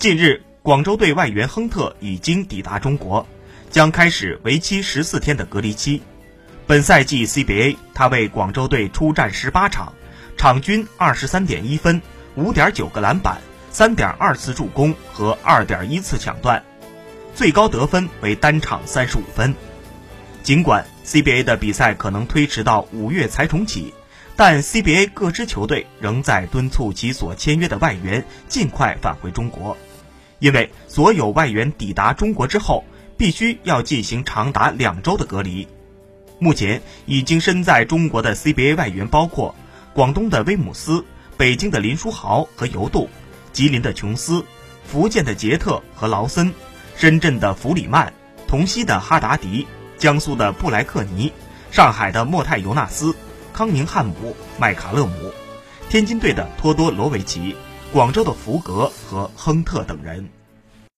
近日，广州队外援亨特已经抵达中国，将开始为期十四天的隔离期。本赛季 CBA，他为广州队出战十八场，场均二十三点一分、五点九个篮板、三点二次助攻和二点一次抢断，最高得分为单场三十五分。尽管 CBA 的比赛可能推迟到五月才重启。但 CBA 各支球队仍在敦促其所签约的外援尽快返回中国，因为所有外援抵达中国之后，必须要进行长达两周的隔离。目前已经身在中国的 CBA 外援包括广东的威姆斯、北京的林书豪和尤杜、吉林的琼斯、福建的杰特和劳森、深圳的弗里曼、同曦的哈达迪、江苏的布莱克尼、上海的莫泰尤纳斯。康宁汉姆、麦卡勒姆，天津队的托多罗维奇，广州的福格和亨特等人。